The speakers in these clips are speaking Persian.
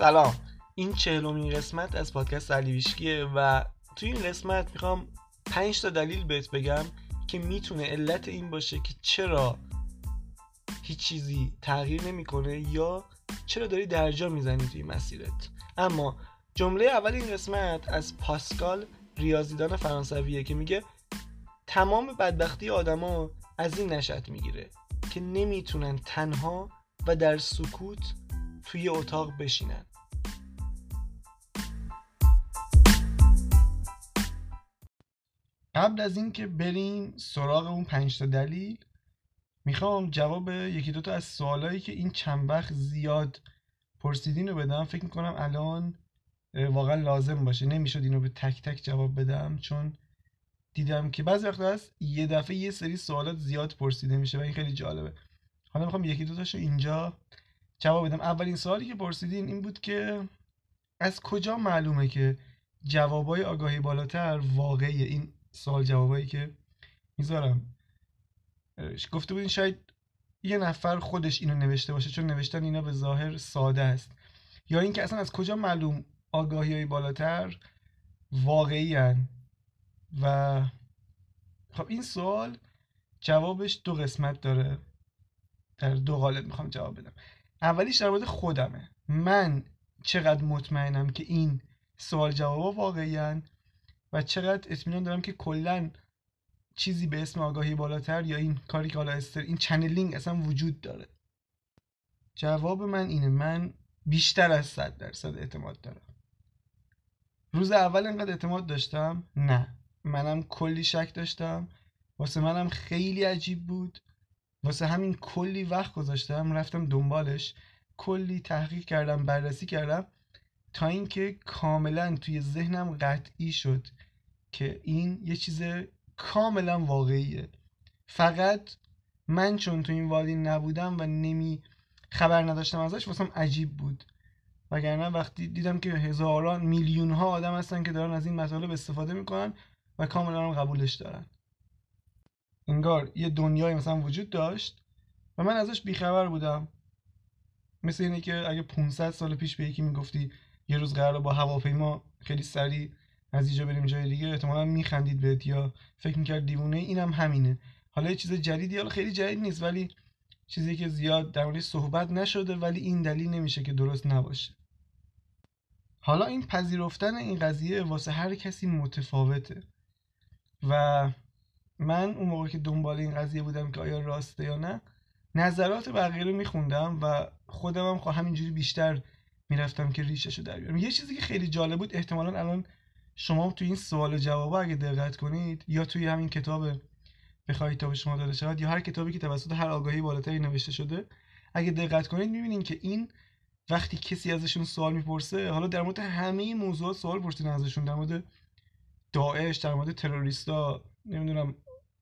سلام. این چهلمین قسمت از پادکست علیویشکیه و توی این قسمت می‌خوام پنج تا دلیل بهت بگم که می‌تونه علت این باشه که چرا هیچ چیزی تغییر نمی‌کنه یا چرا داری درجا می‌زنی توی مسیرت. اما جمله اول این قسمت از پاسکال ریاضیدان فرانسویه که میگه تمام بدبختی آدما از این نشأت می‌گیره که نمی‌تونن تنها و در سکوت توی اتاق بشینن. قبل از اینکه بریم سراغ اون پنج تا دلیل می‌خوام جواب یکی دوتا از سوالایی که این چند وقت زیاد پرسیدین رو بدم. فکر می‌کنم الان واقعا لازم باشه. نمی‌شد اینو به تک تک جواب بدم چون دیدم که بعضی وقت هست یه دفعه یه سری سوالات زیاد پرسیده میشه و این خیلی جالبه. حالا می‌خوام یکی دو تاشو اینجا جواب بدم. اولین سوالی که پرسیدین این بود که از کجا معلومه که جوابای آگاهی بالاتر واقعی این سوال جوابایی که می‌ذارم. گفته بودین شاید یه نفر خودش اینو نوشته باشه چون نوشتن اینا به ظاهر ساده است. یا اینکه اصلا از کجا معلوم آگاهی های بالاتر واقعی هن؟ و خب این سوال جوابش دو قسمت داره. در دو قالب می‌خوام جواب بدم. اولیش در مورد خودمه. من چقدر مطمئنم که این سوال جواب واقعی و چقدر اطمینان دارم که کلا چیزی به اسم آگاهی بالاتر یا این کاری که حالا استر این چنلینگ اصلا وجود داره. جواب من اینه من بیشتر از صد درصد اعتماد دارم. روز اول انقدر اعتماد داشتم؟ نه. منم کلی شک داشتم. واسه منم خیلی عجیب بود. واسه همین کلی وقت گذاشتم رفتم دنبالش. کلی تحقیق کردم بررسی کردم. تا اینکه کاملا توی ذهنم قطعی شد که این یه چیز کاملا واقعیه. فقط من چون تو این وادی نبودم و نمی خبر نداشتم ازش واسم عجیب بود. وگرنه وقتی دیدم که هزاران میلیون ها آدم هستن که دارن از این مطالب استفاده می‌کنن و کاملا هم قبولش دارن. انگار یه دنیای مثلا وجود داشت و من ازش بیخبر بودم. مثل اینه که اگه 500 سال پیش به یکی می‌گفتی یه روز قرار با هواپیما خیلی سریع از اینجا بریم جای دیگه احتمالا میخندید بهت یا فکر می‌کرد دیوونه اینم هم همینه. حالا یه چیز جدیدی حالا خیلی جدید نیست ولی چیزی که زیاد در موردش صحبت نشده ولی این دلیل نمیشه که درست نباشه. حالا این پذیرفتن این قضیه واسه هر کسی متفاوته. و من اون موقع که دنبال این قضیه بودم که آیا راسته یا نه نظرات بقیه رو میخوندم و خودم هم خواهم اینجوری بیشتر می‌رفتم که ریشش رو در بیارم. یه چیزی که خیلی جالب بود احتمالا الان شما تو این سوال جواب اگه دقت کنید یا توی همین کتاب بخواید تا به شما داده شود یا هر کتابی که توسط هر آگاهی بالاتری نوشته شده اگه دقت کنید می‌بینید که این وقتی کسی ازشون سوال می‌پرسه حالا در مورد همه موضوعات سوال پرسیدن ازشون در مورد داعش در مورد تروریستا نمی‌دونم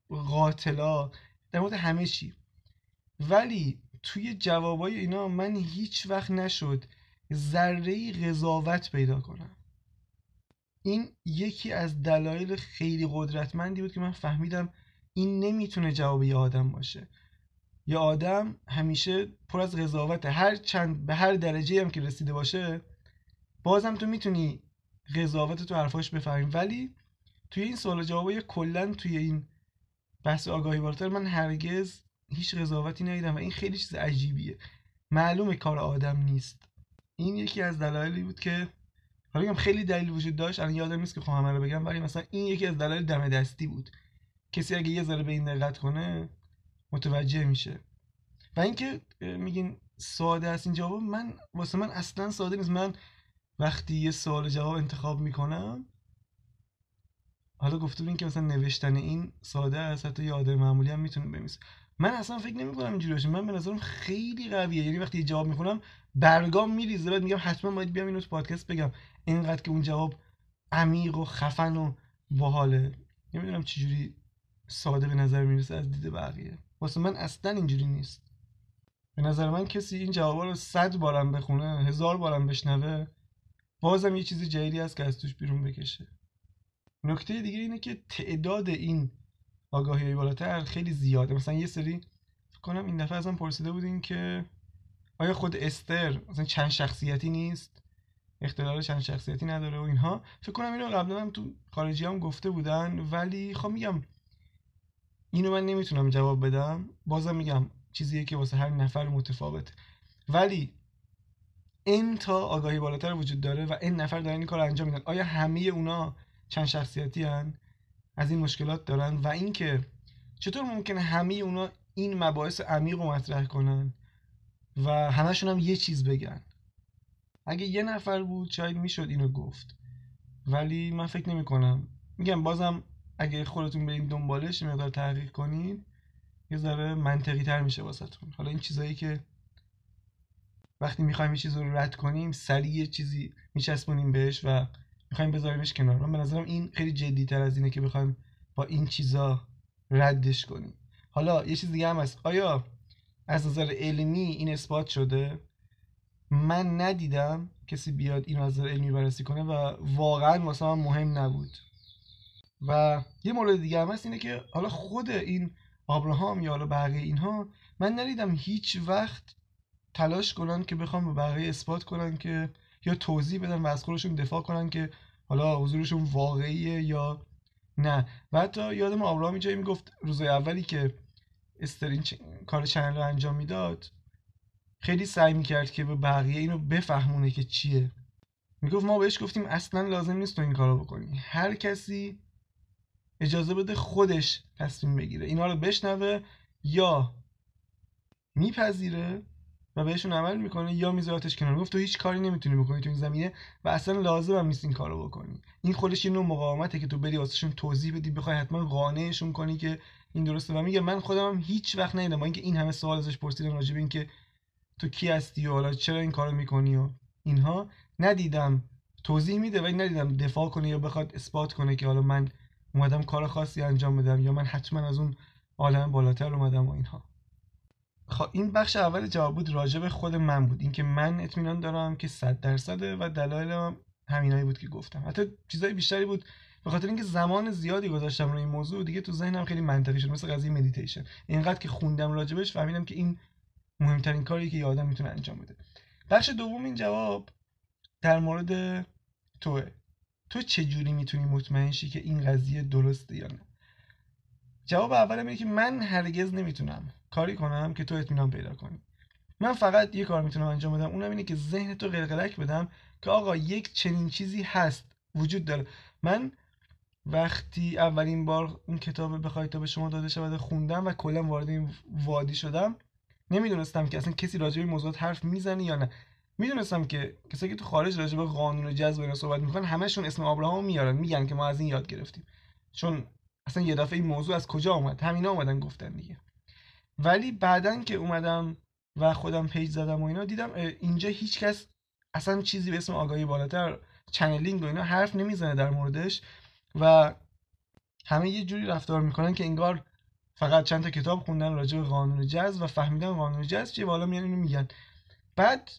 قاتلا در مورد همه چی. ولی توی جوابای اینا من هیچ وقت نشد ذره قضاوت پیدا کنم. این یکی از دلایل خیلی قدرتمندی بود که من فهمیدم این نمی‌تونه جواب یه آدم باشه. یه آدم همیشه پر از قضاوت هر چند به هر درجه هم که رسیده باشه بازم تو می‌تونی قضاوت تو حرفاش بفهمی. ولی توی این سوال جوابای کلا توی این بحث آگاهی بالاتر من هرگز هیچ قضاوتی ندیدم و این خیلی چیز عجیبیه. معلومه کار آدم نیست. این یکی از دلایلی بود که حالا خیلی دلیل وجود داشت الان یادم نیست که خواهم رو بگم ولی مثلا این یکی از دلایل دم دستی بود. کسی اگه یه ذره به این دقت کنه متوجه میشه. و اینکه میگین ساده است این جواب من واسه من اصلا ساده نیست. من وقتی یه سوال جواب انتخاب می‌کنم حالا گفته بودین که مثلا نوشتن این ساده است حتی یه آدم معمولی هم می‌تونه بنویسه. من اصلا فکر نمی کنم اینجوری باشه. من به نظرم خیلی قویه. یعنی وقتی جواب می‌خونم برگام میریزه. بعد میگم حتما باید بیام اینو تو پادکست بگم. اینقدر که اون جواب عمیق و خفن و باحاله. نمی‌دونم چجوری ساده به نظر می‌رسه از دید بقیه. واسه من اصلا اینجوری نیست. به نظر من کسی این جوابا رو صد بارم بخونه هزار بارم بشنوه بازم یه چیز جدیدی هست که از توش بیرون بکشه. نکته دیگه اینه که تعداد این آگاهی های بالاتر خیلی زیاده. مثلا یه سری فکر کنم این دفعه ازم پرسیده بودین که آیا خود استر مثلا چند شخصیتی نیست؟ اختلال چند شخصیتی نداره و اینها. فکر کنم اینو قبلا هم تو خارجی هم گفته بودن ولی خب میگم اینو من نمی‌تونم جواب بدم. بازم میگم چیزیه که واسه هر نفر متفاوت ولی این تا آگاهی بالاتر وجود داره و این نفر دارن این کار انجام میدن. آیا همه اونا چند شخصیتی هن؟ از این مشکلات دارن. و اینکه چطور ممکنه همه اونا این مباحث عمیق رو مطرح کنن و همشون هم یه چیز بگن؟ اگه یه نفر بود شاید می‌شد اینو گفت. ولی من فکر نمی کنم میگم بازم اگه خودتون برید دنبالش مقدار تحقیق کنید یه ذره منطقی تر میشه واسهتون. حالا این چیزایی که وقتی می‌خوایم یه چیز رو رد کنیم سریع چیزی میچسبونیم بهش و می‌خوایم بذاریمش کنار. من به نظرم این خیلی جدی تر از اینه که بخوایم با این چیزا ردش کنیم. حالا یه چیز دیگه هم هست. آیا از نظر علمی این اثبات شده؟ من ندیدم کسی بیاد این از علمی بررسی کنه و واقعا واسه مهم نبود. و یه مورد دیگه هم هست اینه که حالا خود این آبراهام یا حالا بقیه اینها من ندیدم هیچ وقت تلاش کنن که بخوام به بقیه اثبات کنن که یا توضیح بدن و از خودشون دفاع کنن که حالا حضورشون واقعیه یا نه. و حتی یادم آبراهام جایی می‌گفت روزای اولی که استرین کار چنل رو انجام می‌داد خیلی سعی می‌کرد که به بقیه اینو بفهمونه که چیه. می‌گفت ما بهش گفتیم اصلا لازم نیست تو این کارو بکنی. هر کسی اجازه بده خودش تصمیم بگیره. اینا رو بشنوه یا میپذیره و بهشون عمل می‌کنه یا میذارتش کنار. گفت تو هیچ کاری نمی‌تونی بکنی تو این زمینه و اصلا لازم هم نیست این کارو بکنی. این خودش یه نوع مقاومته که تو بری واسهشون توضیح بدی بخوای حتما قانعشون کنی که این درسته. و میگه من خودم هم هیچ وقت ندیدم. با اینکه این همه سوال ازش پرسیدم راجع به اینکه تو کی هستی و حالا چرا این کارو می‌کنی و اینها ندیدم. توضیح میده ولی ندیدم دفاع کنه یا بخواد اثبات کنه که حالا من اومدم کار خاصی انجام بدم یا من حتما از اون عالم بالاتر اومدم و اینها. خب این بخش اول جواب بود راجع به خود من بود. اینکه من اطمینان دارم که 100 درصده و دلایلم همینایی بود که گفتم. حتی چیزای بیشتری بود. به خاطر اینکه زمان زیادی گذاشتم روی این موضوع دیگه تو ذهنم خیلی منطقی شد مثل قضیه مدیتیشن اینقدر که خوندم راجبش فهمیدم که این مهمترین کاری که یه آدم می‌تونه انجام بده. بخش دوم این جواب در مورد توه. تو چه جوری می‌تونی مطمئن شی که این قضیه درسته یا نه؟ جواب اولم اینه که من هرگز نمی‌تونم کاری کنم که تو اطمینان پیدا کنی. من فقط یه کار می‌تونم انجام بدم اونم اینه که ذهن تو قلقلک بدم که آقا یک چنین چیزی هست وجود داره. من وقتی اولین بار اون کتاب بخوای تا به شما داده شود خوندم و کلا وارد این وادی شدم نمی‌دونستم که اصلا کسی راجع به موضوعات حرف می‌زنه یا نه. می‌دونستم که کسایی که تو خارج راجع به قانون جذب اینا صحبت می‌کنن همشون اسم آبراهام میارن میگن که ما از این یاد گرفتیم. چون اصلا یه دفعه این موضوع از کجا اومد؟ همینا اومدن گفتن دیگه. ولی بعدن که اومدم و خودم page زدم و اینا دیدم اینجا هیچکس اصلا چیزی به اسم آگاهی بالاتر channeling و اینا حرف نمی‌زنه در موردش و همه یه جوری رفتار می‌کنن که انگار فقط چند تا کتاب خوندن راجع به قانون جذب و فهمیدن قانون جذب چیه بالا میان اینو میگن. بعد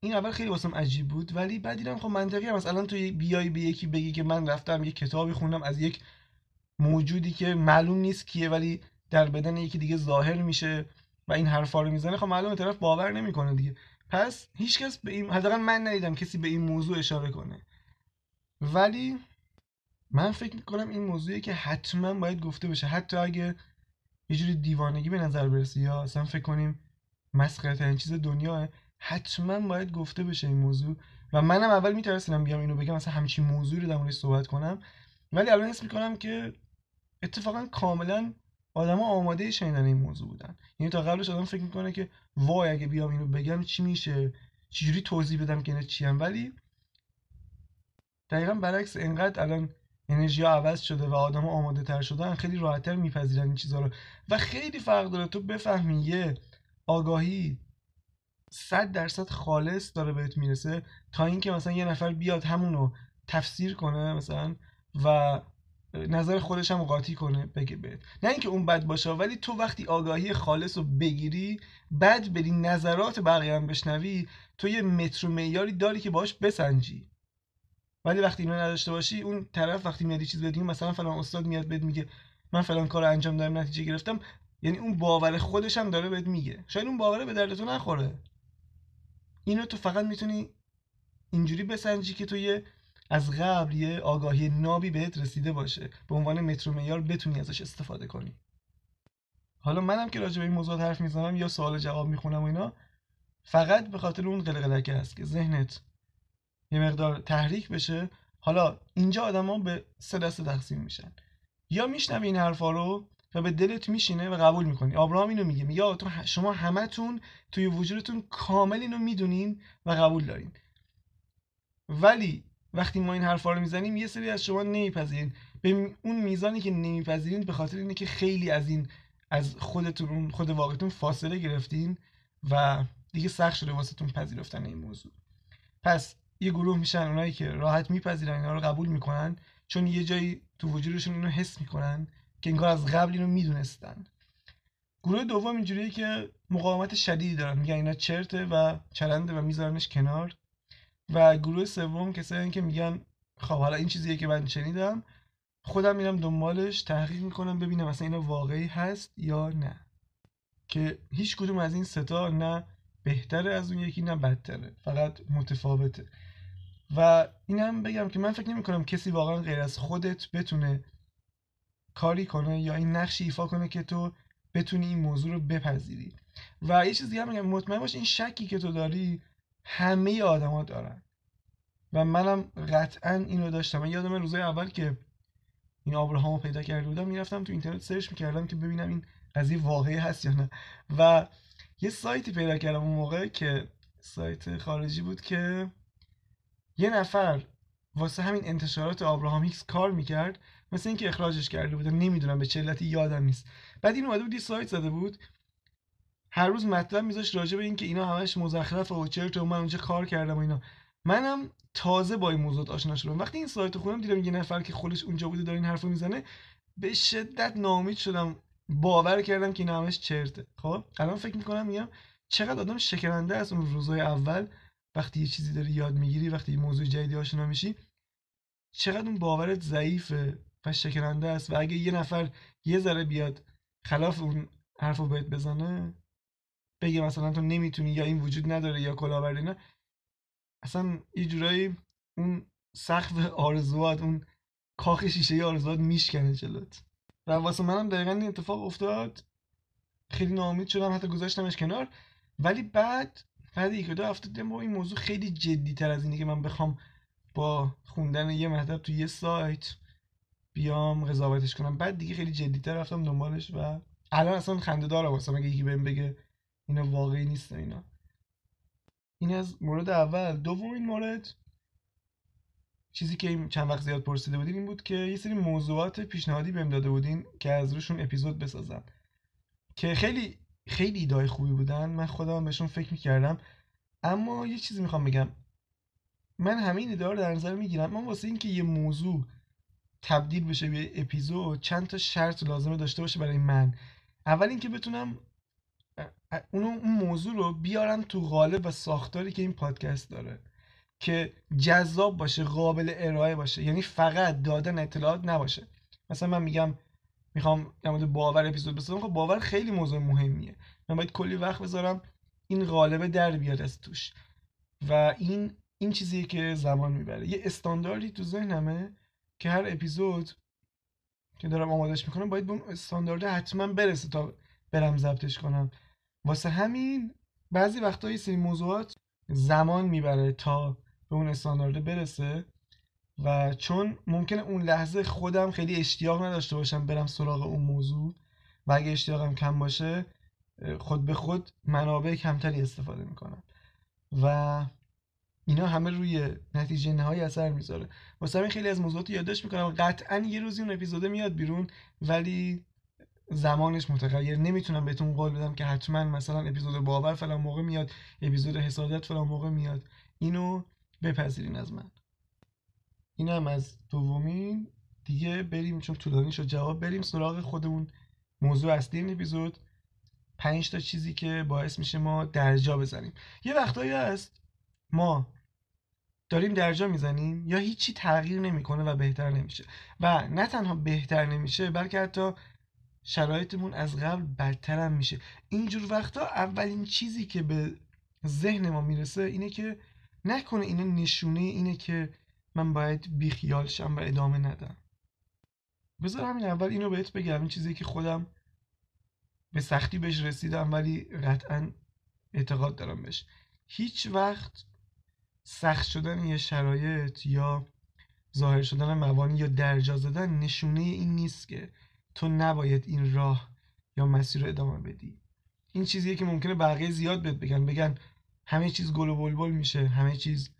این اول خیلی واسم عجیب بود ولی بعد دیدم خب منطقی هم الان تو بیای به یکی بگی که من رفتم یه کتابی خوندم از یک موجودی که معلوم نیست کیه ولی در بدن یکی دیگه ظاهر میشه و این حرفا رو می‌زنه. خب معلومه طرف باور نمی‌کنه دیگه. پس هیچکس به این حداقل من ندیدم کسی به این موضوع اشاره کنه. ولی من فکر می‌کنم این موضوعی که حتما باید گفته بشه. حتی اگه یه جوری دیوانگی به نظر برسه یا اصلا فکر کنیم مسخره ترین چیز دنیا حتما باید گفته بشه این موضوع. و منم اول میترسیدم بیام اینو بگم مثلا همچین موضوعی رو در موردش صحبت کنم. ولی الان حس می‌کنم که اتفاقا کاملا آدما آماده شنیدن این موضوع بودن. یعنی تا قبلش آدم فکر می‌کنه که وای اگه بیام اینو بگم چی میشه؟ چجوری توضیح بدم که اینا چی هم ولی دقیقا برعکس انقدر الان انرژی عوض شده و آدم آماده تر شدن خیلی راحتتر میپذیرن این چیزها رو. و خیلی فرق داره. تو بفهمی یه آگاهی صد درصد خالص داره بهت می‌رسه تا اینکه مثلا یه نفر بیاد همونو تفسیر کنه مثلا و نظر خودش هم قاطی کنه بگه بهت. نه اینکه اون بد باشه ولی تو وقتی آگاهی خالص رو بگیری بعد بری نظرات بقیه هم بشنوی تو یه متر معیاری داری که باش بسنجی. ولی وقتی اینو نداشته باشی اون طرف وقتی میاد چیز بهت مثلا فلان استاد میاد بهت میگه من فلان کار انجام دادم نتیجه گرفتم. یعنی اون باور خودش هم داره بهت میگه. شاید اون باوره به دردتون نخوره. اینو تو فقط می‌تونی اینجوری بسنجی که تو یه از قبل یه آگاهی نابی بهت رسیده باشه. به عنوان مترو معیار بتونی ازش استفاده کنی. حالا منم که راجع به این موضوع حرف می‌زنم یا سوال جواب می‌خونم و اینا فقط به خاطر اون قلقلکه است که ذهنت یه مقدار تحریک بشه حالا اینجا آدما به سه دسته تقسیم میشن. یا میشنوی این حرفا رو و به دلت میشینه و قبول می‌کنی. آبراهام اینو میگه تو شما همتون توی وجودتون کامل اینو می‌دونین و قبول دارین. ولی وقتی ما این حرفا رو می‌زنیم یه سری از شما نمیپذیرین. به اون میزانی که نمیپذیرین به خاطر اینه که خیلی از این از خودتون خود واقعتون فاصله گرفتین و دیگه سخت شده واسهتون پذیرفتن این موضوع. پس یه گروه میشن اونایی که راحت میپذیرن اینا رو قبول می‌کنن چون یه جایی تو وجودشون اینو حس می‌کنن که انگار از قبل اینو می‌دونستن. گروه دوم اینجوریه که مقاومت شدیدی دارن میگن اینا چرته و چرنده و میذارنش کنار. و گروه سوم کسایی که میگن خب حالا این چیزیه که من شنیدم خودم میرم دنبالش تحقیق می‌کنم ببینم اصلا اینا واقعی هست یا نه. که هیچ کدوم از این ستا نه بهتره از اون یکی نه بدتره فقط متفاوته. و اینم بگم که من فکر نمی کنم کسی واقعا غیر از خودت بتونه کاری کنه یا این نقشی ایفا کنه که تو بتونی این موضوع رو بپذیری. و یه چیز دیگه هم مطمئن باش این شکی که تو داری همه آدما دارن. و منم قطعا اینو داشتم. من یادم روزای اول که این آبراهامو پیدا کرده بودم می‌رفتم تو اینترنت سرچ می‌کردم که ببینم این قضیه واقعی هست یا نه. و یه سایتی پیدا کردم اون موقع که سایت خارجی بود که یه نفر واسه همین انتشارات آبراهام هیکس کار می‌کرد مثل اینکه اخراجش کرده بودن نمی‌دونم به چه یادم نیست. بعد این اومده بود یه سایت زده بود. هر روز مطلب میذاشت راجع به اینکه اینا همش مزخرف و چرت و من اونجا کار کردم و اینا. منم تازه با این موضوع آشنا شدم. وقتی این سایت خوندم دیدم یه نفر که خودش اونجا بوده داره این حرفو می‌زنه به شدت ناامید شدم. باور کردم که اینا همش چرته. خب الان فکر می‌کنم میگم چقدر آدم شکننده است اون روزهای اول. وقتی یه چیزی داری یاد می‌گیری وقتی یه موضوع جدیدی آشنا میشی چقدر اون باورت ضعیفه و شکننده است و اگه یه نفر یه ذره بیاد خلاف اون حرفو بهت بزنه بگه مثلا تو نمی‌تونی یا این وجود نداره یا کلاهبرداری نه اصلا یه جورایی اون سقف آرزوات اون کاخ شیشه آرزوات میشکنه جلوت. و واسه منم دقیقا این اتفاق افتاد. خیلی ناامید شدم حتی گذاشتمش کنار. ولی بعد بعد یک دو هفته دیدم این موضوع خیلی جدی تر از اینه که من بخوام با خوندن یه مطلب تو یه سایت بیام قضاوتش کنم. بعد دیگه خیلی جدی تر رفتم دنبالش و الان اصلا خنده داره واسه مگه یکی بهم بگه اینا واقعی نیست اینا. این از مورد اول. دومین مورد چیزی که چند وقت زیاد پرسیده بودین این بود که یه سری موضوعات پیشنهادی بهم داده بودین که از روشون اپیزود بسازم که خیلی خیلی ایدای خوبی بودن. من خودم بهشون فکر می‌کردم. اما یه چیزی می‌خوام بگم. من همین ایده رو در نظر می‌گیرم. من واسه اینکه یه موضوع تبدیل بشه به اپیزود چند تا شرط لازمه داشته باشه برای من. اول اینکه بتونم اون اون موضوع رو بیارم تو قالب و ساختاری که این پادکست داره. که جذاب باشه قابل ارائه باشه. یعنی فقط دادن اطلاعات نباشه. مثلا من میگم می‌خوام در مورد باور اپیزود بسازم. خب باور خیلی موضوع مهمیه. من باید کلی وقت بذارم این قالبه در بیاد از توش. و این این چیزیه که زمان می‌بره. یه استانداردی تو ذهنمه که هر اپیزود که دارم آمادش می‌کنم باید به اون استاندارده حتما برسه تا برم ضبطش کنم. واسه همین بعضی وقتا یه سری موضوعات زمان می‌بره تا به اون استاندارده برسه. و چون ممکنه اون لحظه خودم خیلی اشتیاق نداشته باشم برم سراغ اون موضوع و اگه اشتیاقم کم باشه خود به خود منابع کمتری استفاده می‌کنم. و اینا همه روی نتیجه نهایی اثر می‌ذاره. واسه همین خیلی از موضوعات یادداشت می‌کنم. قطعا یه روزی اون اپیزوده میاد بیرون ولی زمانش متغیر. نمی‌تونم بهتون قول بدم که حتما مثلا اپیزود باور فلان موقع میاد اپیزود حسادت فلان موقع میاد. اینو بپذیرین از من. این هم از دومین. دیگه بریم چون طولانی شد جواب بریم سراغ خودمون. موضوع اصلی این اپیزود. پنج تا چیزی که باعث میشه ما درجا بزنیم. یه وقتایی هست ما داریم درجا می‌زنیم یا هیچی تغییر نمی‌کنه و بهتر نمیشه. و نه تنها بهتر نمیشه بلکه حتی شرایطمون از قبل بدتر هم میشه. اینجور وقتا اولین چیزی که به ذهن ما می‌رسه اینه که نکنه اینا نشونه اینه که من باید بیخیال شم و ادامه ندم. بذار همین اول اینو بهت بگم این چیزی که خودم به سختی بهش رسیدم ولی قطعا اعتقاد دارم بهش. هیچ وقت سخت شدن یه شرایط یا ظاهر شدن موانی یا درجا زدن نشونه این نیست که تو نباید این راه یا مسیر رو ادامه بدی. این چیزیه که ممکنه بقیه زیاد بهت بگن. بگن همه چیز گل و بلبل میشه همه چیز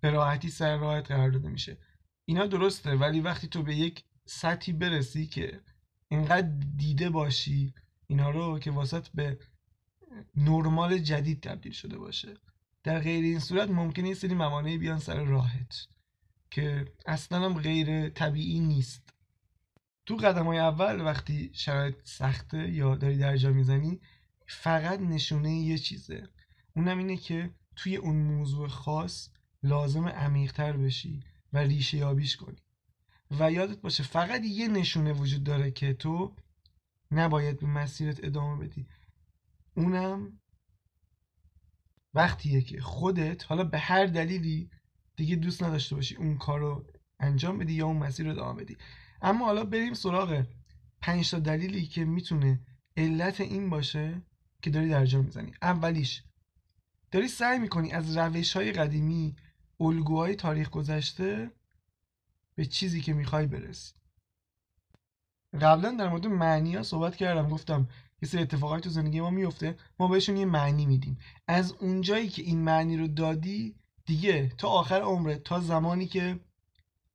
به راحتی سر راحت قرار داده میشه. اینا درسته ولی وقتی تو به یک سطحی برسی که اینقدر دیده باشی اینا رو که واسط به نرمال جدید تبدیل شده باشه. در غیر این صورت ممکنه یه سری موانعی بیان سر راحت که اصلا هم غیر طبیعی نیست. تو قدم های اول وقتی شرایط سخته یا داری درجا می‌زنی فقط نشونه یه چیزه. اونم اینه که توی اون موضوع خاص لازم عمیقتر بشی و ریشه یابیش کنی. و یادت باشه فقط یه نشونه وجود داره که تو نباید به مسیرت ادامه بدی. اونم وقتیه که خودت حالا به هر دلیلی دیگه دوست نداشته باشی اون کار رو انجام بدی یا اون مسیر رو ادامه بدی. اما حالا بریم سراغ پنج تا دلیلی که می‌تونه علت این باشه که داری درجا می‌زنی. اولیش داری سعی می‌کنی از روش های قدیمی الگوهای تاریخ گذشته به چیزی که می‌خوای برسی. قبلا در مورد معنی ها صحبت کردم گفتم یه سری اتفاقایی تو زندگی ما میفته ما بهشون یه معنی میدیم. از اونجایی که این معنی رو دادی دیگه تا آخر عمرت تا زمانی که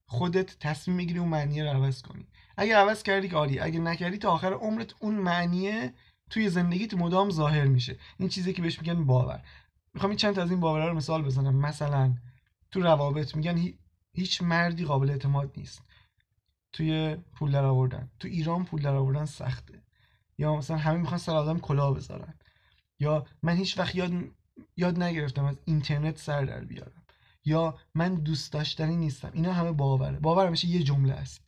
خودت تصمیم می‌گیری اون معنی رو عوض کنی. اگر عوض کردی که عالی اگر نکردی تا آخر عمرت اون معنیه توی زندگیت مدام ظاهر میشه. این چیزی که بهش میگن باور. می‌خوام چند تا از این باورها رو مثال بزنم. مثلا تو روابط میگن هیچ مردی قابل اعتماد نیست. توی پول در آوردن تو ایران پول در آوردن سخته. یا مثلا همه می‌خوان سر آدم کلاه بذارن. یا من هیچ وقت یاد یاد نگرفتم از اینترنت سر در بیارم. یا من دوست داشتنی نیستم. اینا همه باوره. باور همیشه یه جمله است.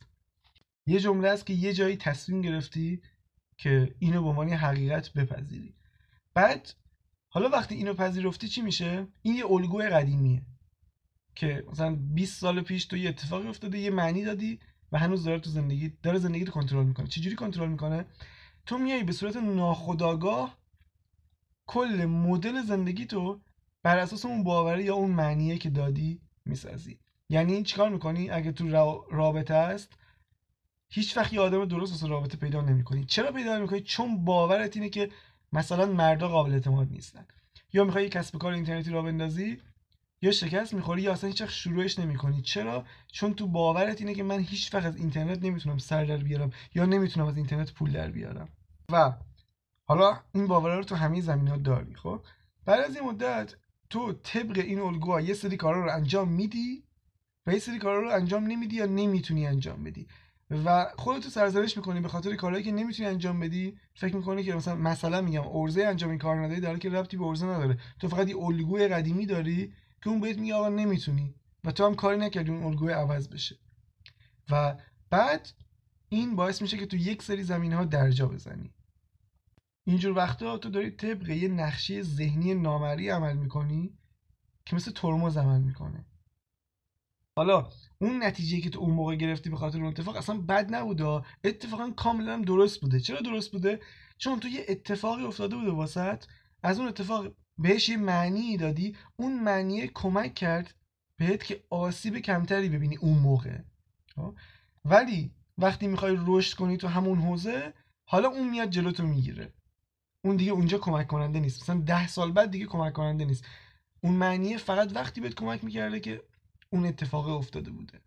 یه جمله است که یه جایی تصمیم گرفتی که اینو به عنوان حقیقت بپذیری. بعد حالا وقتی اینو پذیرفتی چی میشه؟ این یه الگوی قدیمیه. که مثلا 20 سال پیش تو یه اتفاقی افتاده یه معنی دادی و هنوز داره تو زندگی داره زندگی رو کنترل می‌کنه. چجوری کنترل می‌کنه؟ تو میای به صورت ناخودآگاه کل مدل زندگی تو بر اساس اون باوره یا اون معنیه که دادی می‌سازی. یعنی چیکار می‌کنی؟ اگه تو رابطه است هیچ وقت یه آدم درست واسه رابطه پیدا نمی‌کنی. چرا پیدا نمی‌کنی؟ چون باورت اینه که مثلا مردا قابل اعتماد نیستن. یا می‌خوای یه کسب کار اینترنتی را بندازی یا شکست می‌خوری یا اصلا هیچ شروعش نمی‌کنی. چرا؟ چون تو باورت اینه که من هیچ وقت از اینترنت نمی‌تونم سر در بیارم یا نمی‌تونم از اینترنت پول در بیارم. و حالا این باور رو تو همه زمین داری خب؟ بعد از این مدت تو طبق این الگوها یه سری کارا رو انجام میدی و یه سری کارا رو انجام نمیدی یا نمی‌تونی انجام بدی. و خودتو سرزنش می‌کنی به خاطر کارهایی که نمی‌تونی انجام بدی. فکر می‌کنی که مثلا مثلا میگم ارزه انجام این کار نداری در که ربطی به ارزه نداره. تو فقط یه الگوی قدیمی داری که اون بهت میگه آقا نمی‌تونی. و تو هم کاری نکردی اون الگوی عوض بشه. و بعد این باعث میشه که تو یک سری زمین ها درجا بزنی. اینجور وقتا تو داری طبق یه نقشه ذهنی نامری عمل می‌کنی که مثل ترمز عمل می‌کنه. حالا اون نتیجه که تو اون موقع گرفتی به خاطر اون اتفاق اصلا بد نبوده اتفاقا کاملا درست بوده. چرا درست بوده؟ چون تو یه اتفاقی افتاده بوده واسط. از اون اتفاق بهش یه معنی دادی اون معنی کمک کرد بهت که آسیب کمتری ببینی اون موقع. خب؟ ولی وقتی می‌خوای رشد کنی تو همون حوزه حالا اون میاد جلوتو می‌گیره. اون دیگه اونجا کمک کننده نیست. مثلا ده سال بعد دیگه کمک کننده نیست. اون معنیه فقط وقتی بهت کمک می‌کرده که اون اتفاق افتاده بوده.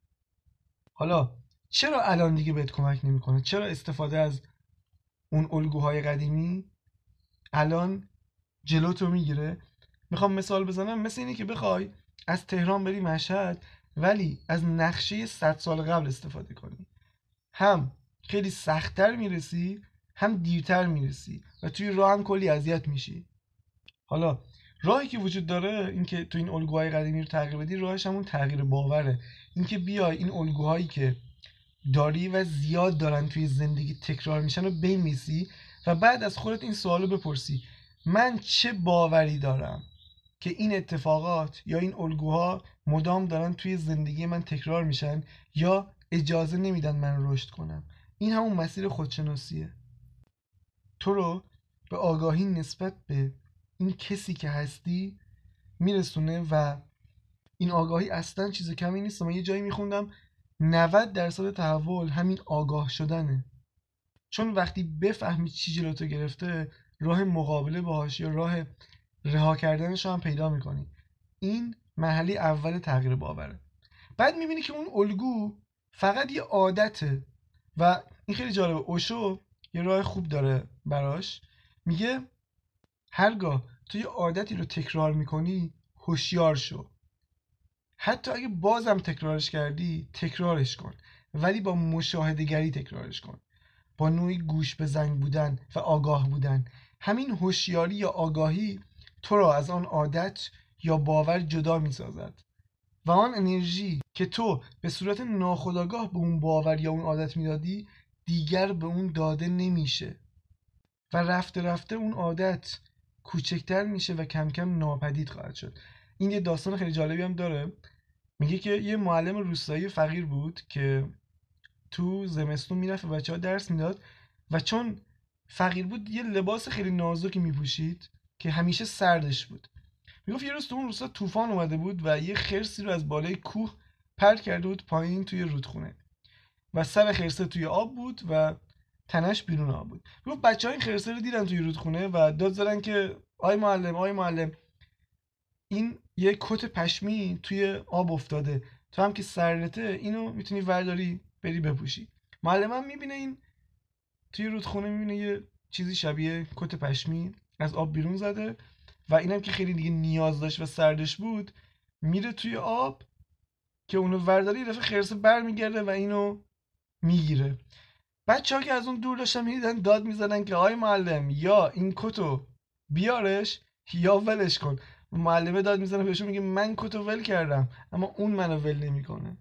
حالا چرا الان دیگه بهت کمک نمی‌کنه؟ چرا استفاده از اون الگوهای قدیمی الان جلوتو می‌گیره. می‌خوام مثال بزنم مثل اینه که بخوای از تهران بری مشهد ولی از نقشه 100 سال قبل استفاده کنی. هم خیلی سختتر می‌رسی هم دیرتر می‌رسی و توی راه هم کلی اذیت میشی. حالا راهی که وجود داره اینکه تو این الگوهای قدیمی رو تغییر بدی راهش همون تغییر باوره. اینکه بیای این الگوهایی که داری و زیاد دارن توی زندگی تکرار میشن رو بمیسی و بعد از خودت این سوالو بپرسی. من چه باوری دارم که این اتفاقات یا این الگوها مدام دارن توی زندگی من تکرار میشن یا اجازه نمیدن من رشد کنم؟ این همون مسیر خودشناسیه. تو رو به آگاهی نسبت به این کسی که هستی میرسونه و این آگاهی اصلا چیز کمی نیست من یه جایی میخوندم 90 درصد تحول همین آگاه شدنه. چون وقتی بفهمی چی جلوتو گرفته راه مقابله باهاش یا راه رها کردنش هم پیدا می‌کنی. این محلی اول تغییر باوره. بعد می‌بینی که اون الگو فقط یه عادته و این خیلی جالبه. اوشو یه راه خوب داره براش. میگه هرگاه تو یه عادتی رو تکرار می‌کنی هوشیار شو. حتی اگه بازم تکرارش کردی تکرارش کن. ولی با مشاهدهگری تکرارش کن. با نوعی گوش به زنگ بودن و آگاه بودن. همین هوشیاری یا آگاهی تو را از آن عادت یا باور جدا می سازد و آن انرژی که تو به صورت ناخودآگاه به اون باور یا اون عادت می‌دادی دیگر به اون داده نمیشه. و رفته رفته اون عادت کوچکتر میشه و کم کم ناپدید خواهد شد. این یه داستان خیلی جالبی هم داره. میگه که یه معلم روستایی فقیر بود که تو زمستون می‌رفت و بچه ها درس می‌داد و چون فقیر بود یه لباس خیلی نازکی میپوشید که همیشه سردش بود. می‌گفت یه روز تو اون روستا طوفان اومده بود و یه خرسی رو از بالای کوه پرت کرده بود پایین توی رودخونه و سر خرسه توی آب بود و تنش بیرون آب بود. می‌گفت بچه های این خرسه رو دیدن توی رودخونه و داد زدن که آی معلم آی معلم این یه کت پشمی توی آب افتاده. تو هم که سرته اینو می‌تونی ورداری بری بپوشی. معلمم می‌بینه این توی رودخونه می‌بینه یه چیزی شبیه کت پشمی از آب بیرون زده و اینم که خیلی دیگه نیاز داشت و سردش بود میره توی آب که اونو ورداره یه دفعه خرسه برمیگرده و اینو می‌گیره. بچه ها که از اون دور داشتن می‌دیدن داد می‌زدن که آی معلم یا این کتو بیارش یا ولش کن. معلمه داد می‌زنه بهشون میگه من کتو ول کردم اما اون منو ول نمی‌کنه.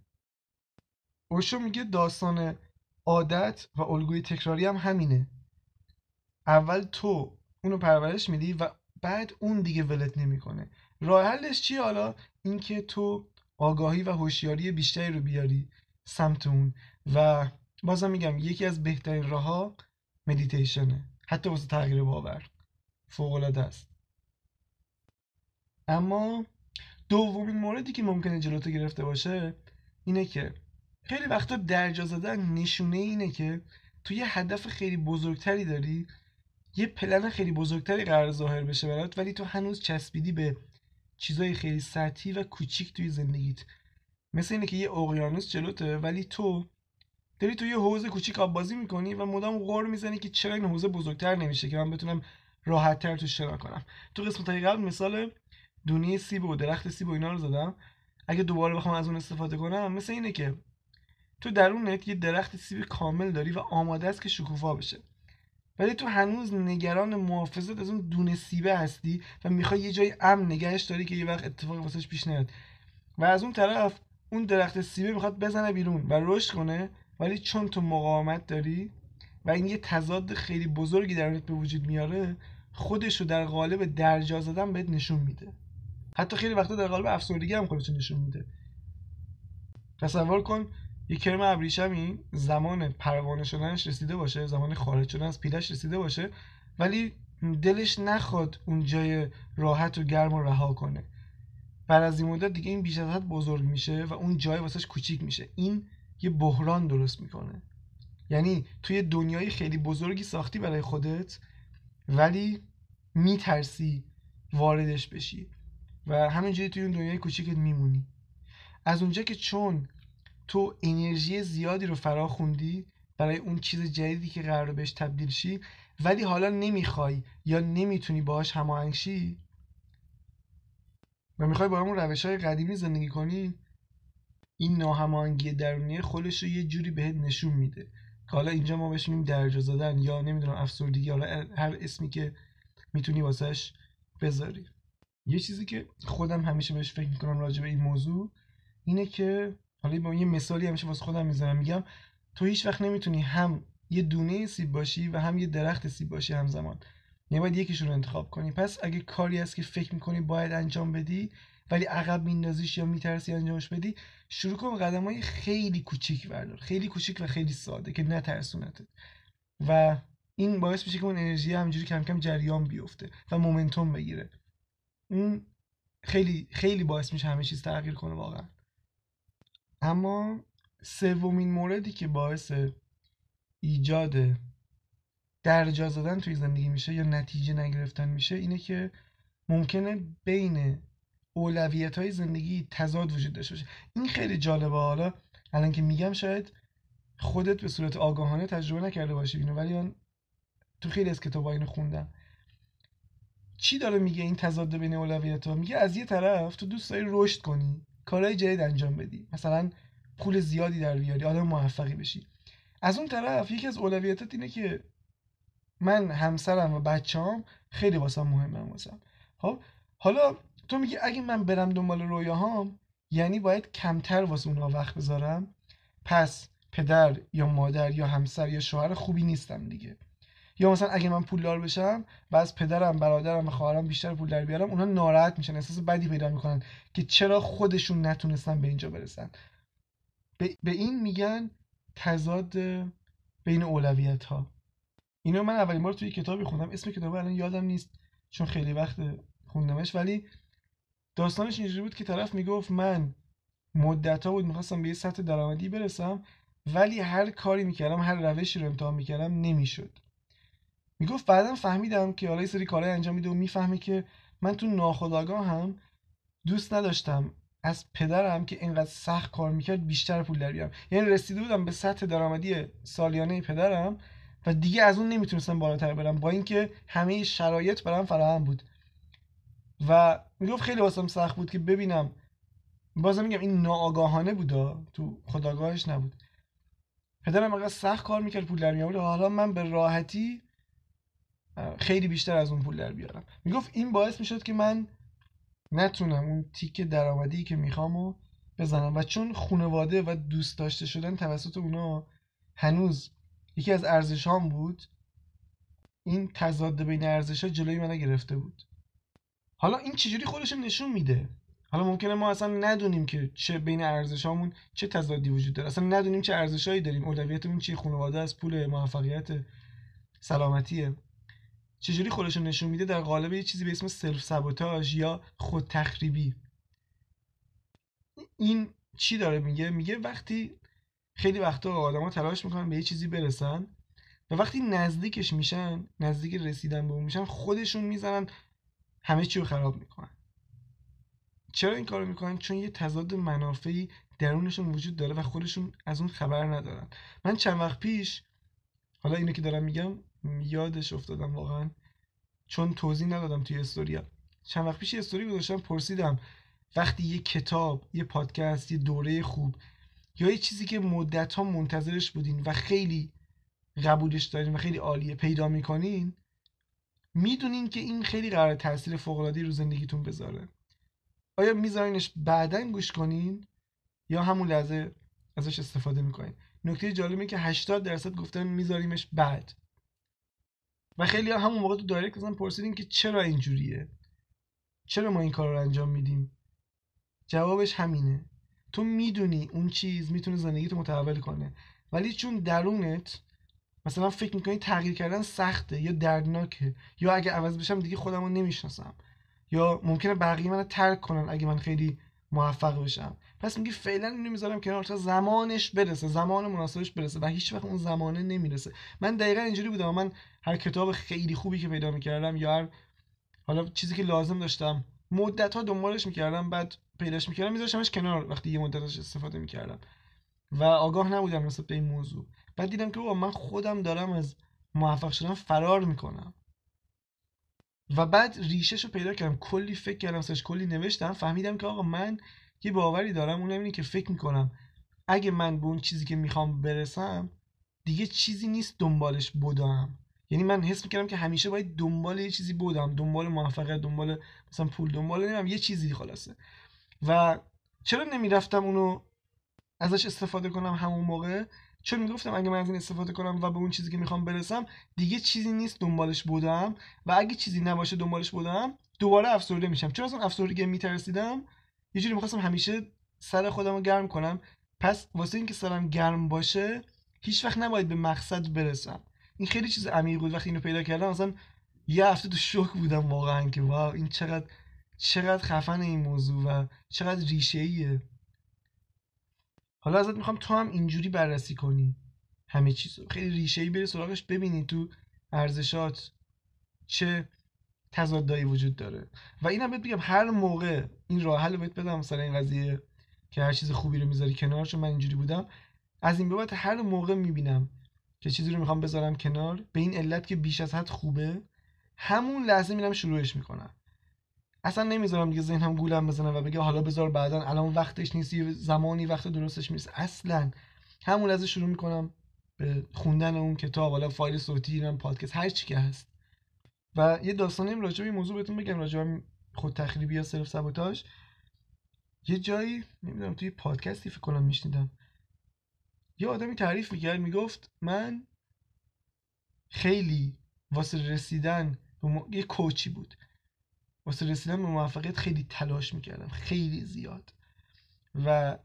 اوشو میگه داستان عادت و الگوی تکراری هم همینه. اول تو اونو پرورش میدی و بعد اون دیگه ولت نمی‌کنه. راه حلش چیه حالا؟ اینکه تو آگاهی و هوشیاری بیشتری رو بیاری سمت اون و بازم میگم یکی از بهترین راهها مدیتیشنه حتی واسه تغییر باور. فوق العاده است. اما دومین موردی که ممکنه جلوتو گرفته باشه اینه که خیلی وقتا درجا زدن نشونه اینه که تو یه هدف خیلی بزرگتری داری یه پلن خیلی بزرگتری قرار ظاهر بشه برات ولی تو هنوز چسبیدی به چیزای خیلی سطحی و کوچیک توی زندگیت. مثل اینه که یه اقیانوس جلوته ولی تو داری تو یه حوض کوچیک آب بازی می‌کنی و مدام غور می‌زنی که چرا این حوض بزرگتر نمیشه که من بتونم راحتتر تو شنا کنم. تو قسمت قبل مثال دونی سیب و درخت سیب و اینا رو زدم. اگه دوباره بخوام از اون استفاده کنم مثل اینه که تو درونت یه درخت سیب کامل داری و آماده است که شکوفا بشه. ولی تو هنوز نگران محافظت از اون دونه سیبه هستی و می‌خوای یه جای امن نگهش داری که یه وقت اتفاقی واسش پیش نیاد. و از اون طرف اون درخت سیبه می‌خواد بزنه بیرون و رشد کنه ولی چون تو مقاومت داری و این یه تضاد خیلی بزرگی درونت به وجود میاره خودش رو در قالب درجا زدن بهت نشون میده. حتی خیلی وقتا در قالب افسردگی هم خودش نشون میده. تصور کن یه کرم ابریشمی زمان پروانه شدنش رسیده باشه زمان خارج شدن از پیلش رسیده باشه ولی دلش نخواد اون جای راحت و گرم و رها کنه. بعد از این مدت دیگه این بیش از حد بزرگ میشه و اون جای واسش کوچیک میشه. این یه بحران درست می‌کنه. یعنی توی دنیای خیلی بزرگی ساختی برای خودت ولی میترسی واردش بشی. و همینجوری توی اون دنیای کوچیکت میمونی. از اونجا که چون تو انرژی زیادی رو فرا خوندی برای اون چیز جدیدی که قرار بهش تبدیل شی ولی حالا نمی‌خوای یا نمی‌تونی باهاش هماهنگ شی؟ و می‌خوای با همون روش های قدیمی زندگی کنی؟ این ناهماهنگی درونی خودش رو یه جوری بهت نشون میده که حالا اینجا ما بهش میگیم درجا زدن یا نمی‌دونم افسردگی حالا هر اسمی که می‌تونی واسش بذاری. یه چیزی که خودم همیشه بهش فکر می‌کنم راجع به این موضوع اینه که حالا با یه مثالی همیشه واسه خودم می‌زنم میگم تو هیچ وقت نمی‌تونی هم یه دونه سیب باشی و هم یه درخت سیب باشی همزمان. یعنی باید یکیشون رو انتخاب کنی. پس اگه کاری هست که فکر می‌کنی باید انجام بدی ولی عقب میندازیش یا میترسی انجامش بدی شروع کن قدم های خیلی کوچیک بردار. خیلی کوچیک و خیلی ساده که نترسونتت و این باعث میشه که اون انرژی همینجوری کم کم جریان بیفته و مومنتوم بگیره. اون خیلی خیلی باعث میشه همه چیز تغییر کنه واقعا. اما سومین موردی که باعث ایجاد درجا زدن توی زندگی میشه یا نتیجه نگرفتن میشه اینه که ممکنه بین اولویت های زندگی تضاد وجود داشته باشه. این خیلی جالبه. حالا الان که میگم شاید خودت به صورت آگاهانه تجربه نکرده باشی اینو ولی تو خیلی از کتابا اینو خوندم. چی داره میگه این تضاد بین اولویت ها میگه از یه طرف تو دوست داری رشد کنی. کارهای جدید انجام بدی. مثلا پول زیادی در بیاری آدم موفقی بشی. از اون طرف یکی از اولویتات اینه که من همسرم و بچه‌ام خیلی واسم مهمه واسم خب؟ حالا تو میگی اگه من برم دنبال رویاهام یعنی باید کمتر واسه اونها وقت بذارم؟ پس پدر یا مادر یا همسر یا شوهر خوبی نیستم دیگه. یا مثلا اگه من پولدار بشم و از پدرم برادرم و خواهرم بیشتر پول در بیارم اونا ناراحت میشن احساس بدی پیدا می‌کنن که چرا خودشون نتونستن به اینجا برسن. به این میگن تضاد بین اولویت ها اینو من اولین بار توی کتابی خوندم. اسم کتاب الان یادم نیست چون خیلی وقت خوندمش ولی داستانش اینجوری بود که طرف می‌گفت من مدت ها بود می‌خواستم به یه سطح درآمدی برسم ولی هر کاری می‌کردم هر روشی رو امتحان می‌کردم نمی‌شد. می‌گفت بعدا فهمیدم که حالا یه سری کارهای انجام میده و می‌فهمه که من تو ناخودآگاه هم دوست نداشتم از پدرم که اینقدر سخت کار می‌کرد بیشتر پول در بیارم. یعنی رسیده بودم به سطح درآمدی سالیانه پدرم و دیگه از اون نمی‌تونستم بالاتر برم با اینکه همه شرایط برام فراهم بود. و می‌گفت خیلی واسم سخت بود که ببینم بازم میگم این ناآگاهانه بود تو خداگاهش نبود. پدرم اگر سخت کار می‌کرد پول در میآورد حالا من به راحتی خیلی بیشتر از اون پول در بیارم. می‌گفت این باعث می‌شد که من نتونم اون تیک درآمدی که می‌خوام و بزنم. و چون خانواده و دوست داشته شدن توسط اونا هنوز یکی از ارزش هام بود این تضاد بین ارزش ها جلوی من گرفته بود. حالا این چجوری خودش نشون میده؟ حالا ممکنه ما اصلا ندونیم که چه بین ارزش هامون چه تضادی وجود داره. اصلا ندونیم چه ارزشهایی داریم. اولویتمون چیه؟ خانواده از پول موفقیت سلامتیه. چجوری خودش نشون میده؟ در قالب یه چیزی به اسم سلف سابوتاژ یا خود تخریبی این چی داره میگه؟ میگه وقتی خیلی وقتا آدما تلاش می‌کنن به یه چیزی برسن و وقتی نزدیکش میشن نزدیک رسیدن به اون میشن خودشون می‌زنن همه چی رو خراب می‌کنن. چرا این کارو می‌کنن؟ چون یه تضاد منافعی درونشون وجود داره و خودشون از اون خبر ندارن. من چند وقت پیش حالا اینو که دارم میگم یادش افتادم واقعا. چون توضیح ندادم توی استوریا چند وقت پیش استوری گذاشتم پرسیدم وقتی یه کتاب یه پادکست یه دوره خوب یا یه چیزی که مدت ها منتظرش بودین و خیلی قبولش دارین و خیلی عالیه پیدا می‌کنین می‌دونین که این خیلی قرار تاثیر فوق رو زندگیتون بذاره. آیا میذارینش بعدا گوش کنین یا همون لحظه ازش استفاده می‌کنین؟ نکته جالبه که 80 درصد گفتن میذاریمش بعد. و خیلی همون موقع تو دایرکت ازم پرسیدین که چرا اینجوریه؟ چرا ما این کار رو انجام میدیم؟ جوابش همینه. تو می‌دونی اون چیز می‌تونه زندگیتو متحول کنه. ولی چون درونت مثلا فکر می‌کنی تغییر کردن سخته یا دردناکه یا اگه عوض بشم دیگه خودم رو نمی‌شناسم یا ممکنه بقیه منو ترک کنن اگه من خیلی موفق بشم. پس میگی فعلا اینو می‌ذارم کنار تا زمانش برسه زمان مناسبش برسه و هیچ وقت اون زمانه نمی‌رسه. من دقیقا اینجوری بودم من هر کتاب خیلی خوبی که پیدا می‌کردم یا هر حالا چیزی که لازم داشتم مدت ها دنبالش می‌کردم بعد پیداش می‌کردم میذاشتمش کنار وقتی یه مدتش استفاده می‌کردم. و آگاه نبودم نسبت به این موضوع. بعد دیدم که من خودم دارم از موفق شدن فرار می‌کنم. و بعد ریشش رو پیدا کردم. کلی فکر کردم سرش کلی نوشتم. فهمیدم که آقا من یه باوری دارم. اونم اینه که فکر می‌کنم اگه من به اون چیزی که می‌خوام برسم دیگه چیزی نیست دنبالش بودم یعنی من حس می‌کردم که همیشه باید دنبال یه چیزی بودم دنبال موفقیت دنبال مثلا پول دنبال نمیم یه چیزی خلاصه. و چرا نمی‌رفتم اونو ازش استفاده کنم همون موقع؟ چون می‌گفتم اگه من از این استفاده کنم و به اون چیزی که می‌خوام برسم دیگه چیزی نیست دنبالش بودم. و اگه چیزی نباشه دنبالش بودم دوباره افسرده میشم. چون از اون افسردگی میترسیدم؟ یه جوری می‌خواستم همیشه سر خودم رو گرم کنم. پس واسه اینکه سرم گرم باشه هیچ وقت نباید به مقصد برسم. این خیلی چیز عمیق بود وقتی اینو پیدا کردم. مثلا یه هفته تو شوک بودم واقعا که واو این چقدر چقدر خفن این موضوع و چقدر ریشه ایه حالا ازت می‌خوام تو هم اینجوری بررسی کنی همه چیز خیلی ریشه ای بری سراغش ببینی تو ارزشات چه تضادایی وجود داره. و اینم بهت بگم هر موقع این راه حل بهت بدم مثلا این قضیه که هر چیز خوبی رو می‌ذاری کنار چون من اینجوری بودم از این به بعد هر موقع می‌بینم که چیزی رو می‌خوام بذارم کنار به این علت که بیش از حد خوبه همون لحظه میرم شروعش می‌کنم. اصلا نمی‌ذارم دیگه ذهنم گولم بزنه و بگه حالا بذار بعدا الان وقتش نیست یه زمانی وقت درستش نیست. اصلا همون لحظه شروع می‌کنم به خوندن اون کتاب حالا فایل صوتی اینم پادکست هر چی که هست. و یه داستانی راجع به موضوع بهتون بگم راجع خود تخریبی یا صرف سابوتاژ یه جایی نمی‌دونم توی پادکستی فکر کنم میشنیدم. یه آدمی تعریف می‌کرد می‌گفت من خیلی واسه رسیدن به یه کوچی بود. واسه رسیدن به موفقیت خیلی تلاش می‌کردم خیلی زیاد. و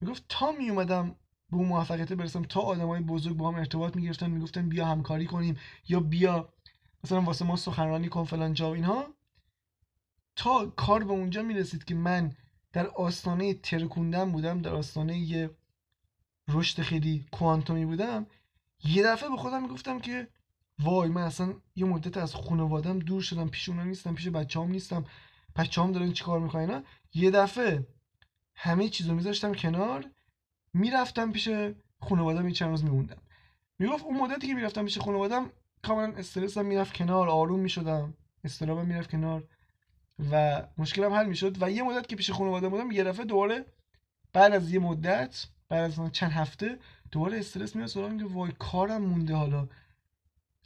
می‌گفت تا میومدم به اون موفقیت برسم تا آدمای بزرگ با هم ارتباط می‌گرفتن می‌گفتن بیا همکاری کنیم یا بیا مثلا واسه ما سخنرانی کن فلان جا و اینها. تا کار به اونجا می‌رسید که من در آستانه ترکوندن بودم در آستانه یه رشد خیلی کوانتومی بودم یه دفعه به خودم می‌گفتم که وای من اصلا یه مدت از خانوادم دور شدم پیش اونا نیستم پیش بچه‌هام نیستم. بچه‌هام دارن چیکار می‌کنن یه دفعه همه چیزو میذاشتم کنار می‌رفتم پیش خانوادم یه چند روز میموندم. می‌گفت اون مدتی که می‌رفتم پیش خانوادم کاملا استرسم می‌رفت کنار آروم می‌شدم استرابم می‌رفت کنار و مشکلم حل می‌شد و یه مدت که پیش خانواده بودم یه دفعه دوباره بعد از یه مدت بعد از چند هفته دوباره استرس میاد سراغم که وای کارم مونده حالا.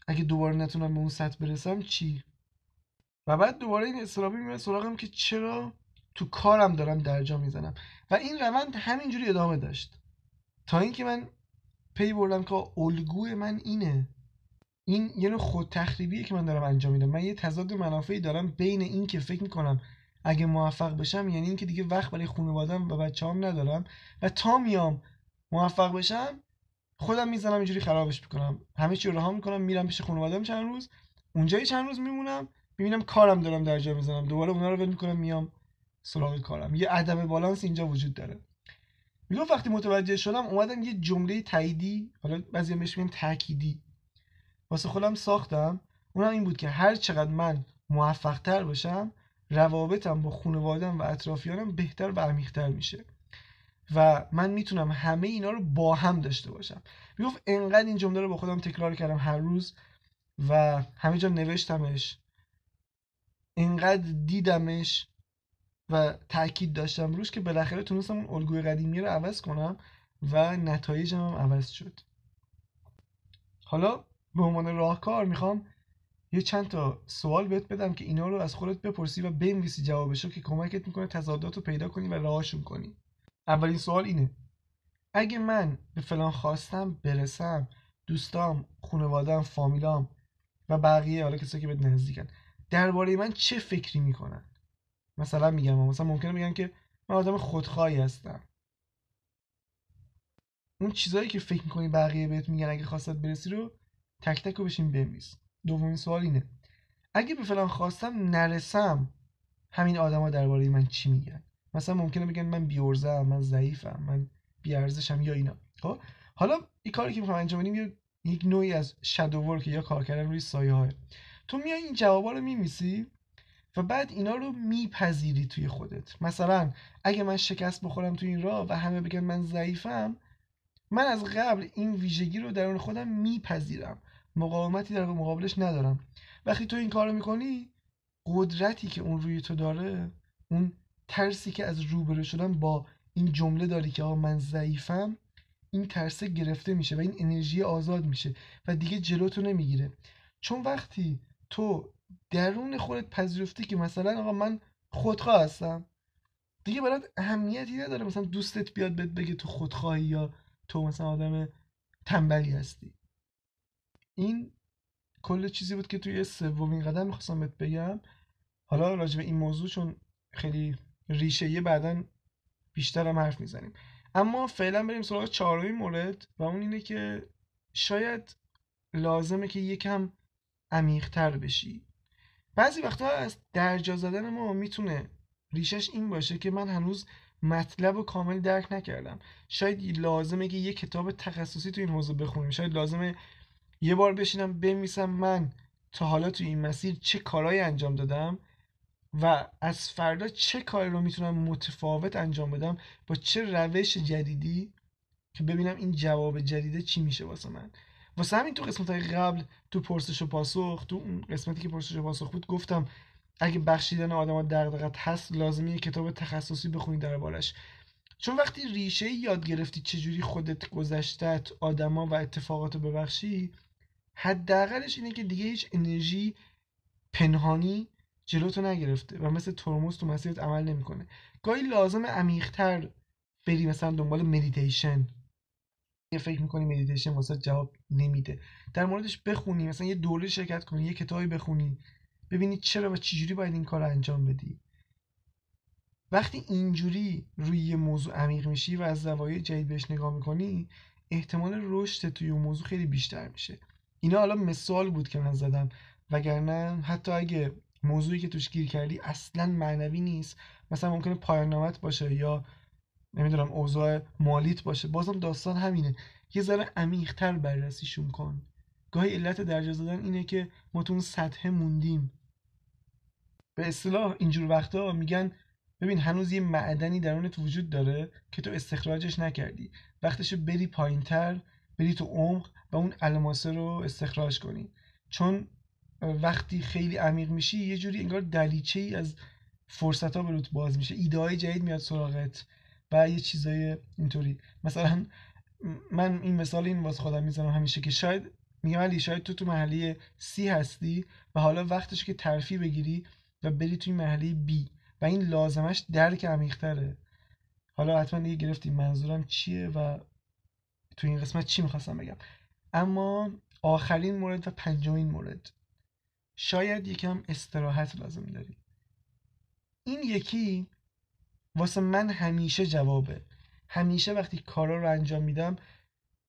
اگه دوباره نتونم به اون سطح برسم چی؟ و بعد دوباره این استرابی میاد سراغم که چرا تو کارم دارم درجا می‌زنم. و این روند همینجوری ادامه داشت. تا اینکه من پی بردم که الگوی من اینه. این یه نوع خود تخریبیه که من دارم انجام میدم. من یه تضاد منافعی دارم بین این که فکر می‌کنم اگه موفق بشم یعنی اینکه دیگه وقت برای خانوادم و بچه‌هام ندارم و تا میام موفق بشم خودم می‌زنم اینجوری خرابش می‌کنم. همه چی رها می‌کنم میرم پیش خانوادم چند روز. اونجا چند روز میمونم می‌بینم کارم دارم در جا می‌زنم. دوباره اونا رو ول می‌کنم میام سراغ کارم. یه عدم بالانس اینجا وجود داره. میگم وقتی متوجه شدم اومدم یه جمله تاییدی حالا بعضی بهش میگن تأکیدی. واسه خودم ساختم. اونم این بود که هر چقدر من موفق تر باشم روابطم با خانوادم و اطرافیانم بهتر و عمیقتر میشه. و من می‌تونم همه اینا رو با هم داشته باشم. می‌گفت انقدر این جمله رو با خودم تکرار کردم هر روز و همه جا نوشتمش. انقدر دیدمش و تاکید داشتم روش که بالاخره تونستم اون الگوی قدیمی رو عوض کنم و نتایجم هم عوض شد. حالا به عنوان راهکار می‌خوام یه چند تا سوال بهت بدم که اینا رو از خودت بپرسی و بنویسی جوابشو که کمکت می‌کنه تضادات رو پیدا کنی و راهشون کنی. اولین سوال اینه. اگه من به فلان خواستم برسم دوستام خانوادم فامیلام و بقیه حالا کسایی که بهت نزدیکن درباره من چه فکری می‌کنن؟ مثلا میگم مثلا ممکنه بگن که من آدم خودخواهی هستم. اون چیزایی که فکر می‌کنی بقیه بهت میگن اگه خواستت برسی رو تک تک رو بشین بنویس. دومین سوال اینه. اگه به فلان خواستم نرسم همین آدما درباره من چی میگن؟ مثلا ممکنه بگن من بیورزم من ضعیفم من بیارزشم یا اینا. خب؟ حالا این کاری که می‌خوام انجام بدیم یک نوعی از شادو ورک یا کار کردن روی سایه های. تو میای این جوابا رو میمیسی و بعد اینا رو میپذیری توی خودت. مثلا اگه من شکست بخورم توی این راه و همه بگن من ضعیفم من از قبل این ویژگی رو درون خودم میپذیرم. مقاومتی در مقابلش ندارم. وقتی تو این کارو می‌کنی قدرتی که اون روی تو داره اون ترسی که از روبرو شدن با این جمله داری که آقا من ضعیفم این ترسه گرفته میشه و این انرژی آزاد میشه و دیگه جلوتو نمی‌گیره. چون وقتی تو درون خودت پذیرفتی که مثلا آقا من خودخواه هستم دیگه برات اهمیتی نداره مثلا دوستت بیاد بهت بگه تو خودخواهی یا تو مثلا آدم تنبلی هستی. این کل چیزی بود که توی سومین قدم می‌خواستم بهت بگم. حالا راجع به این موضوع چون خیلی ریشه بعدا بیشتر هم حرف می‌زنیم. اما فعلا بریم سراغ چهارمین مورد و اون اینه که شاید لازمه که یکم عمیقتر بشی. بعضی وقتا از درجا زدن ما می‌تونه ریشش این باشه که من هنوز مطلب و کامل درک نکردم. شاید لازمه که یه کتاب تخصصی تو این حوزه بخونیم. شاید لازمه یه بار بشینم بنویسم من تا حالا تو این مسیر چه کارهایی انجام دادم. و از فردا چه کاری رو می‌تونم متفاوت انجام بدم؟ با چه روش جدیدی؟ که ببینم این جواب جدیده چی میشه واسه من. واسه همین تو قسمت های قبل تو پرسش و پاسخ تو اون قسمتی که پرسش و پاسخ بود گفتم اگه بخشیدن آدما دغدغت هست لازمه یه کتاب تخصصی بخونی دربارش. چون وقتی ریشه یاد گرفتی چجوری خودت گذشتت آدما و اتفاقات رو ببخشی حداقلش اینه که دیگه هیچ انرژی پنهانی جلوتو نگرفته و مثل ترمز تو مسیرت عمل نمی‌کنه. گاهی لازم عمیقتر بری مثلا دنبال مدیتیشن یه فکر می‌کنی مدیتیشن واسه جواب نمیده. در موردش بخونی مثلا یه دوره شرکت کنی یه کتابی بخونی ببینی چرا و چجوری باید این کار انجام بدی. وقتی اینجوری روی یه موضوع عمیق میشی و از زوایای جدید بهش نگاه می‌کنی احتمال رشد توی اون موضوع خیلی بیشتر میشه. اینا حالا مثال بود که من زدم وگرنه حتی اگه موضوعی که توش گیر کردی اصلا معنوی نیست. مثلا ممکنه پایان نامت باشه یا نمی‌دونم اوضاع مالیت باشه. بازم داستان همینه. یه ذره عمیقتر بررسیشون کن. گاهی علت درجا زدن اینه که ما تو اون سطح موندیم. به اصطلاح اینجور وقتا میگن ببین هنوز یه معدنی درونت وجود داره که تو استخراجش نکردی. وقتش بری پایینتر بری تو عمق و اون الماسه رو استخراج کنی. چون وقتی خیلی عمیق میشی یه جوری انگار دلیچه ای از فرصت ها برات باز میشه. ایده های جدید میاد سراغت و یه چیزای اینطوری. مثلا من این مثال این واسه خودم می‌زنم همیشه که شاید میگم علی شاید تو تو محله سی هستی و حالا وقتش که ترفی بگیری و بری توی محله بی و این لازمش درک عمیقتره. حالا حتما دیگه گرفتیم منظورم چیه و تو این قسمت چی می‌خواستم بگم. اما آخرین مورد و پنجمین مورد. شاید یکم استراحت لازم داری این یکی واسه من همیشه جوابه. همیشه وقتی کارا رو انجام میدم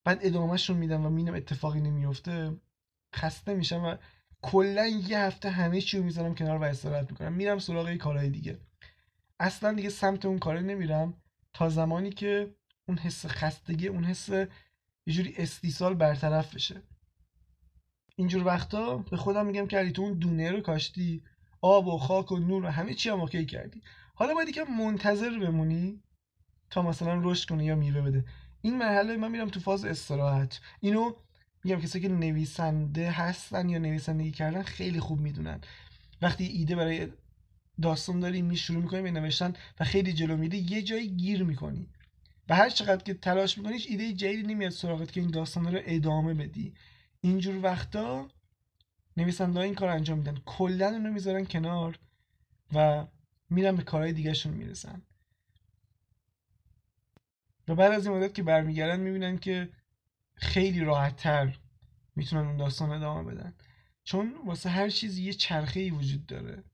بعد ادامهش رو میدم و مینم اتفاقی نمیفته خسته میشم و کلا یه هفته همه چی رو می‌ذارم کنار و استراحت می‌کنم. میرم سراغ کارهای دیگه. اصلا دیگه سمت اون کاره نمیرم تا زمانی که اون حس خستگی اون حس یه جوری استیصال برطرف بشه. اینجور وقتا به خودم میگم که تو اون دونه رو کاشتی آب و خاک و نور و همه چی هم اوکی کردی. حالا باید که منتظر بمونی تا مثلا رشد کنه یا میوه بده. این مرحله من میرم تو فاز استراحت. اینو میگم کسی که نویسنده هستن یا نویسندگی کردن خیلی خوب می‌دونن. وقتی ایده برای داستان داری می شروع می‌کنی به نوشتن و خیلی جلو میری یه جایی گیر می‌کنی. و هر چقدر که تلاش می‌کنی ایده جدیدی نمیاد سراغت که این داستان رو ادامه بدی. اینجور وقتا نویسنده این کار انجام میدن. کلا اونو می‌ذارن کنار و میرن به کارهای دیگهشون می‌رسن. و بعد از این مدت که برمیگردن می‌بینن که خیلی راحتتر می‌تونن اون داستان ادامه بدن. چون واسه هر چیز یه چرخه ای وجود داره.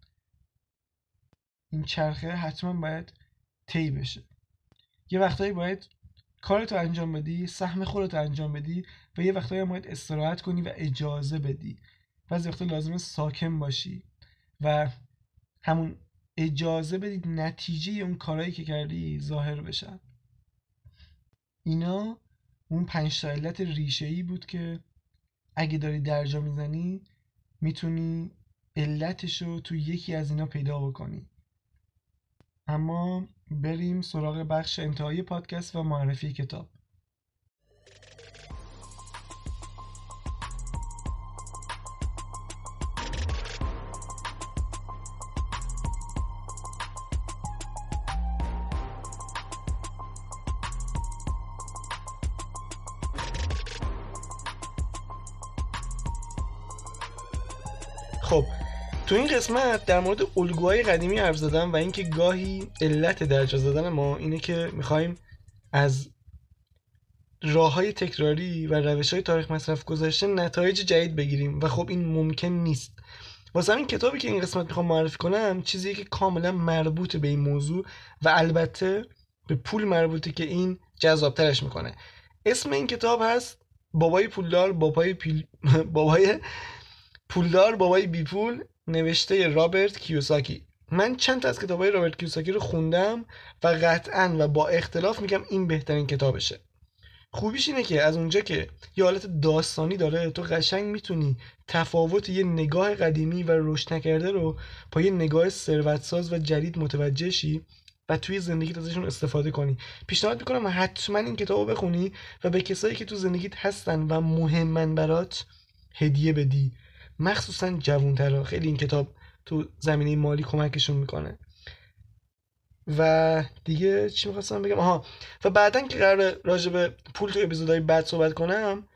این چرخه حتما باید طی بشه. یه وقتایی باید کارتو انجام بدی سهم خودتو انجام بدی و یه وقتایی باید استراحت کنی و اجازه بدی. بعضی وقتا لازمه ساکن باشی و همون اجازه بدید نتیجه اون کارهایی که کردی ظاهر بشن اینا اون پنج علت ریشه ای بود که اگه داری درجا می‌زنی می‌تونی علتش رو تو یکی از اینا پیدا بکنی. اما بریم سراغ بخش انتهایی پادکست و معرفی کتاب. قسمت در مورد الگوهای قدیمی حرف زدم و اینکه گاهی علت درجا زدن ما اینه که می‌خوایم از راه های تکراری و روش های تاریخ مصرف گذاشته نتایج جدید بگیریم و خب این ممکن نیست. واسه این کتابی که این قسمت می‌خوام معرفی کنم چیزی که کاملا مربوط به این موضوع و البته به پول مربوطه که این جذابترش می‌کنه. اسم این کتاب هست بابای پولدار بابای پیل... بابای پولدار بابای بی پول نوشته رابرت کیوساکی. من چند تا از کتاب های رابرت کیوساکی رو خوندم و قطعا و با اختلاف میگم این بهترین کتابشه. خوبیش اینه که از اونجا که یه حالت داستانی داره تو قشنگ می‌تونی تفاوت یه نگاه قدیمی و رشد نکرده رو با یه نگاه ثروتساز و جدید متوجه شی و توی زندگیت ازشون استفاده کنی. پیشنهاد می‌کنم حتما این کتاب رو بخونی و به کسایی که تو زندگیت هستن و مهمن برات هدیه بدی. مخصوصا جوونترا خیلی این کتاب تو زمینه مالی کمکشون می‌کنه. و دیگه چی می‌خواستم بگم؟ آها. و بعدا که قرار راجع به پول تو اپیزودهای بعد صحبت کنم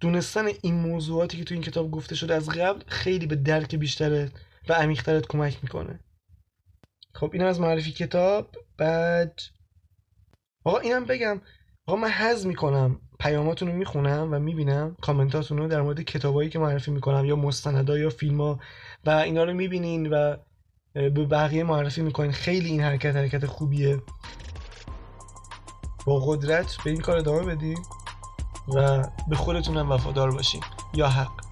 دونستن این موضوعاتی که تو این کتاب گفته شده از قبل خیلی به درک بیشتره و عمیقترت کمک می‌کنه. خب اینم از معرفی کتاب. بعد آقا اینم بگم. آقا من حز می‌کنم. پیاماتون رو می‌خونم و می‌بینم. کامنتاتون رو در مورد کتابایی که معرفی می‌کنم یا مستندا یا فیلم و اینا رو می‌بینین و به بقیه معرفی می‌کنین. خیلی این حرکت حرکت خوبیه. با قدرت به این کار ادامه بدین و به خودتونم وفادار باشین. یا حق.